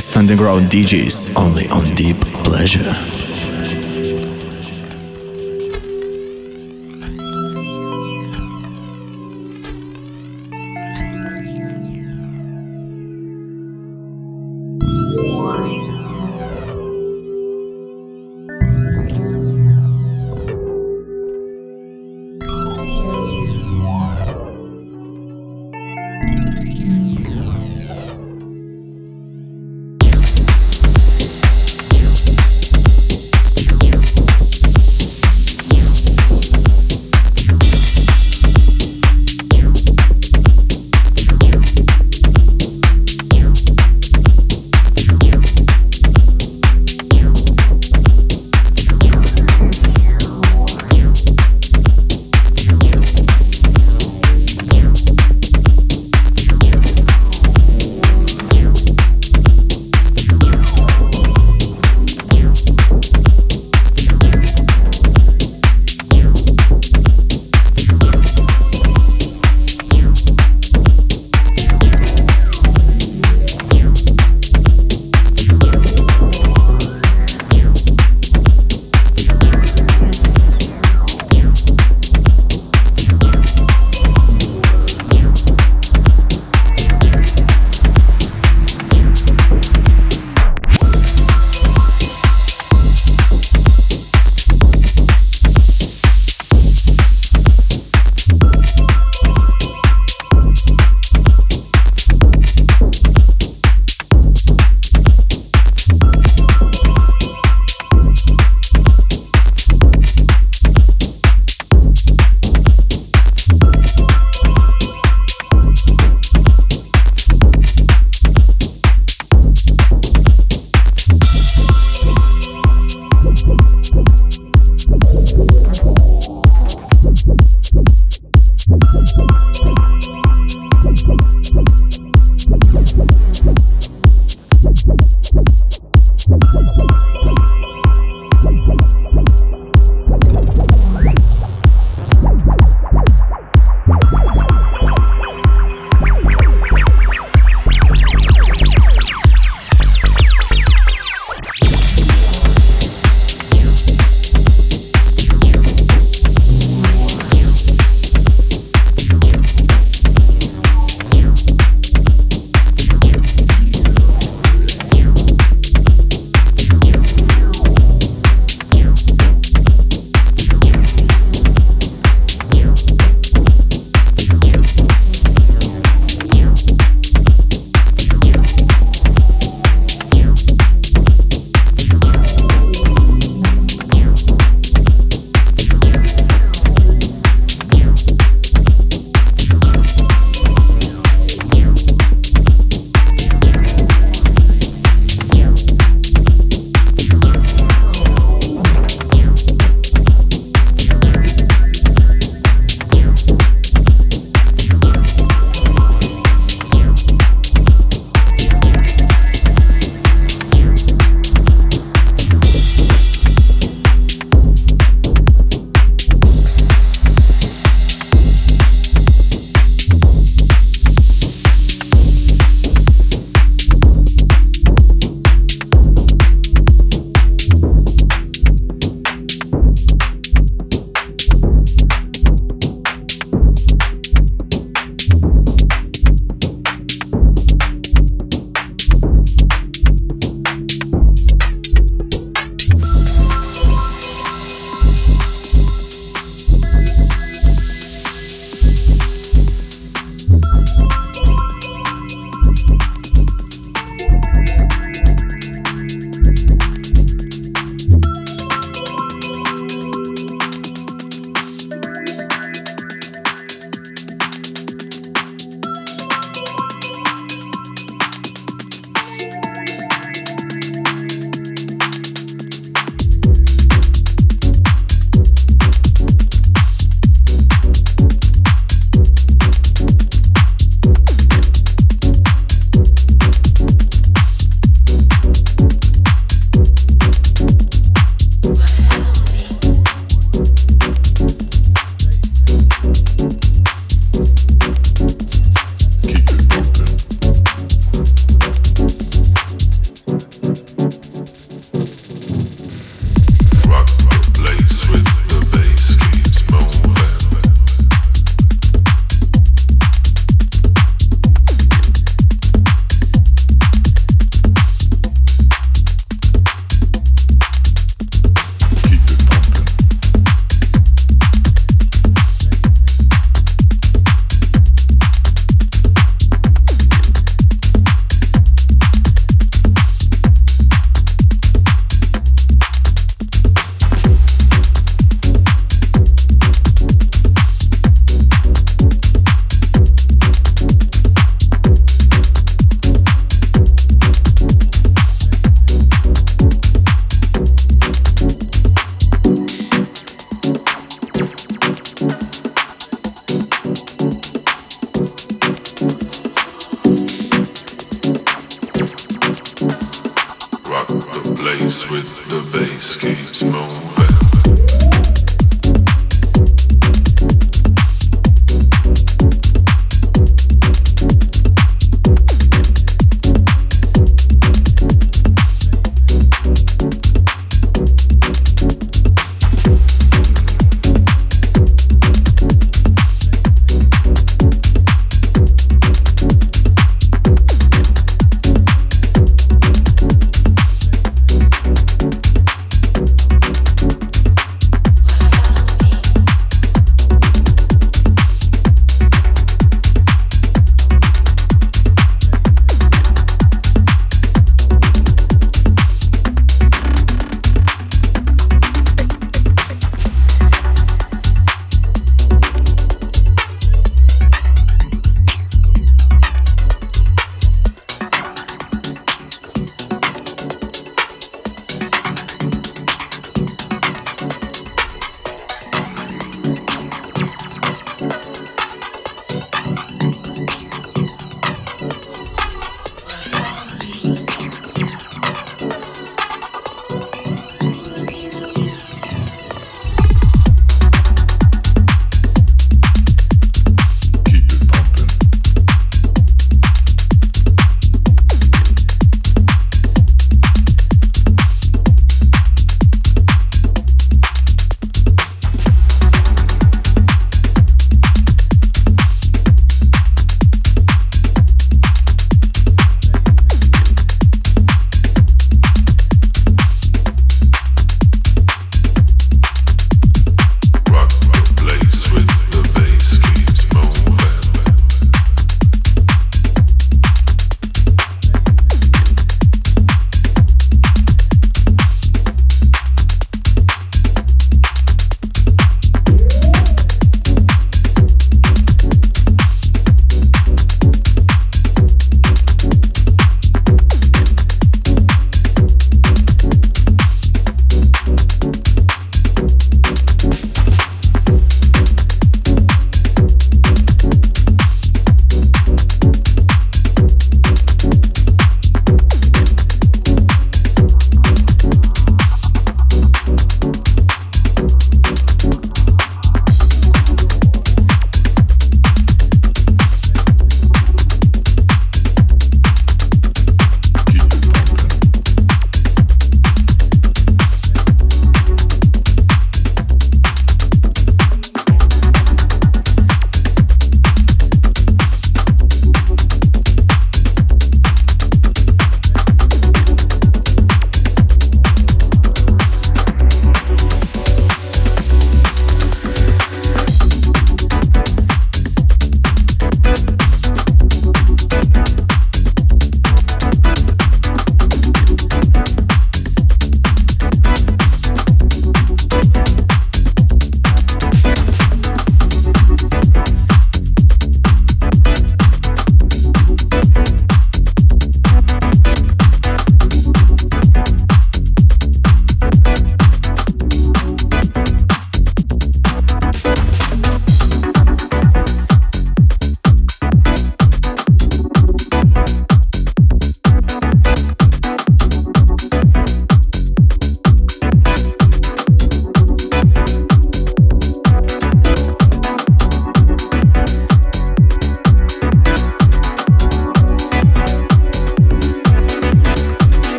Best underground DJs only on Deep Pleasure.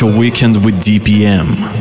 Your weekend with DPM.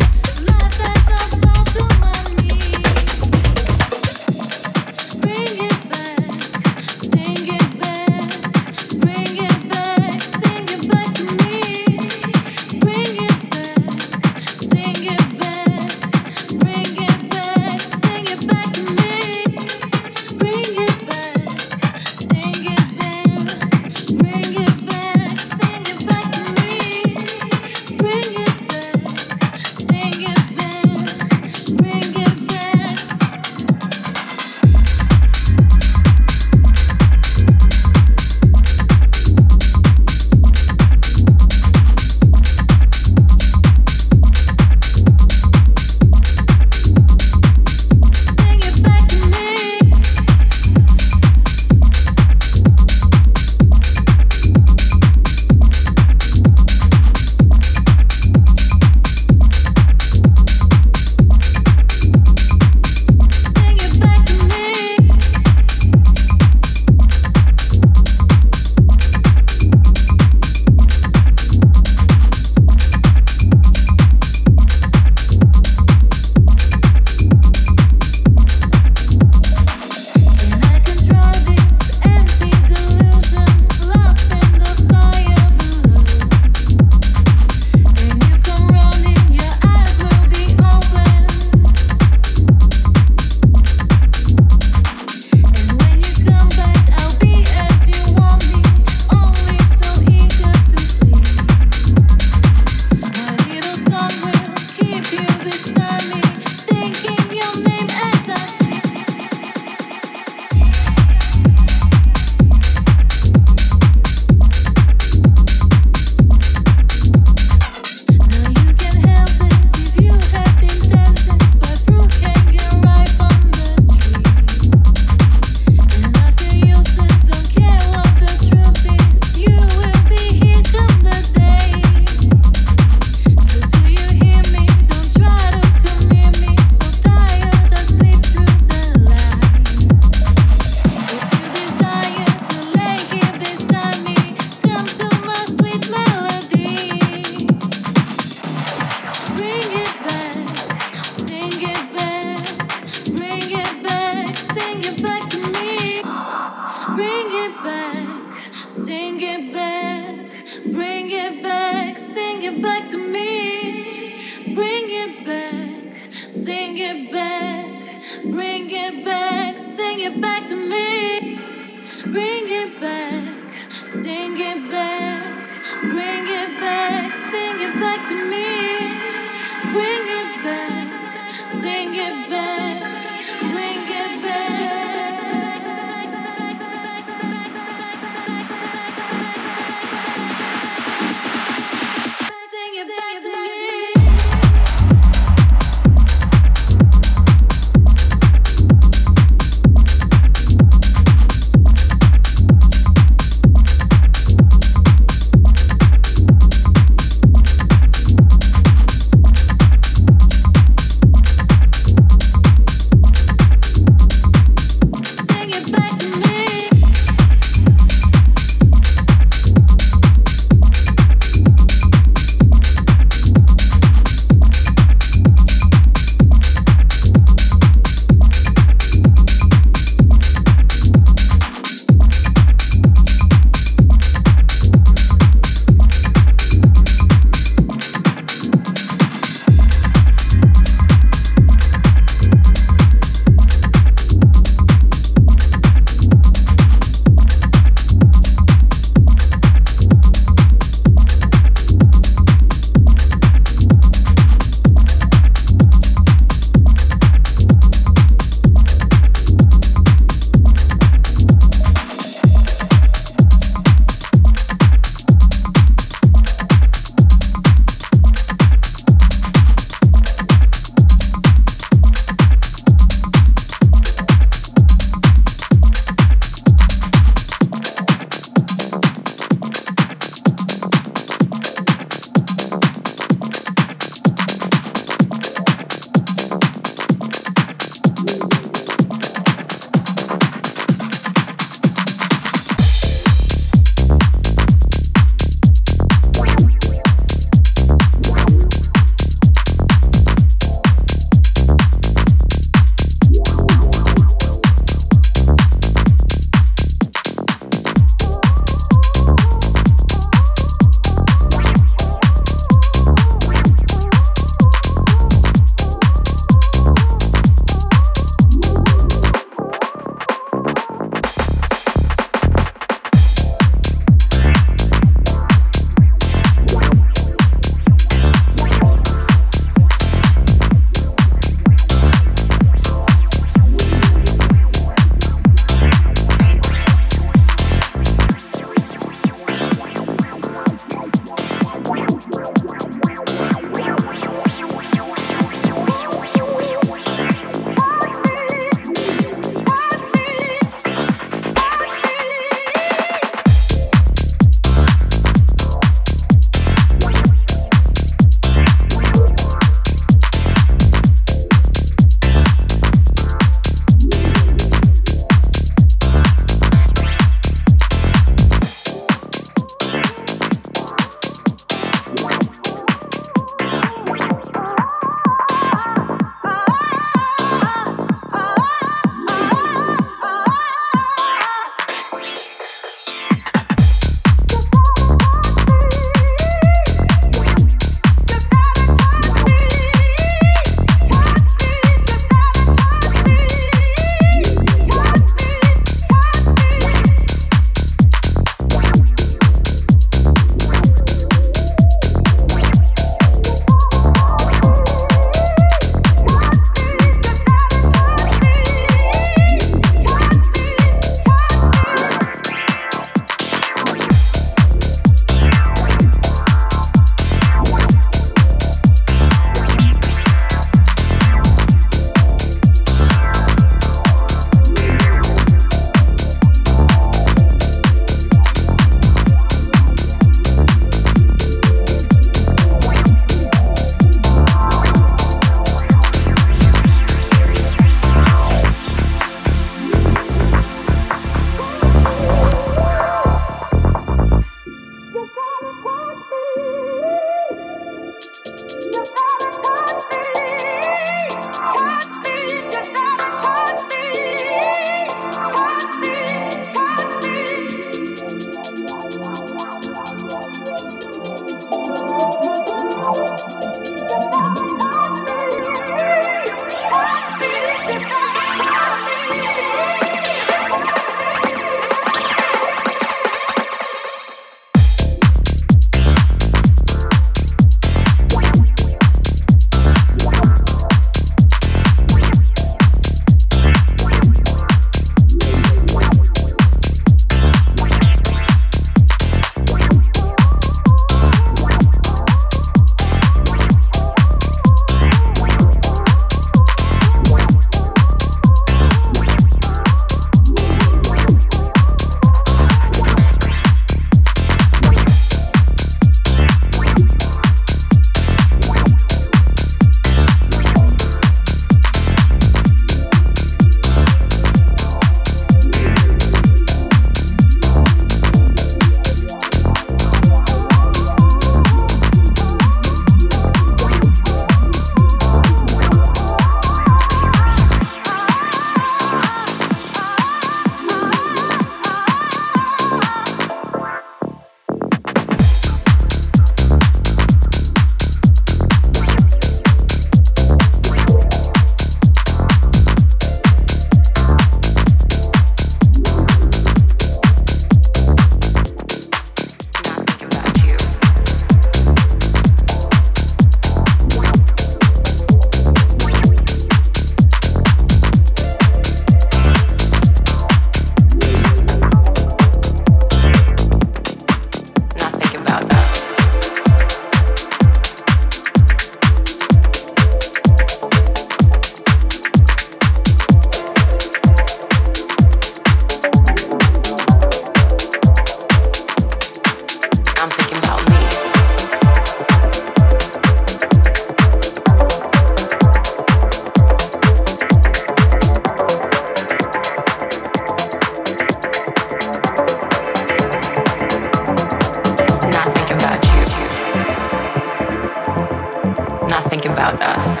about us.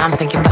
I'm thinking about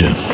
Pleasure.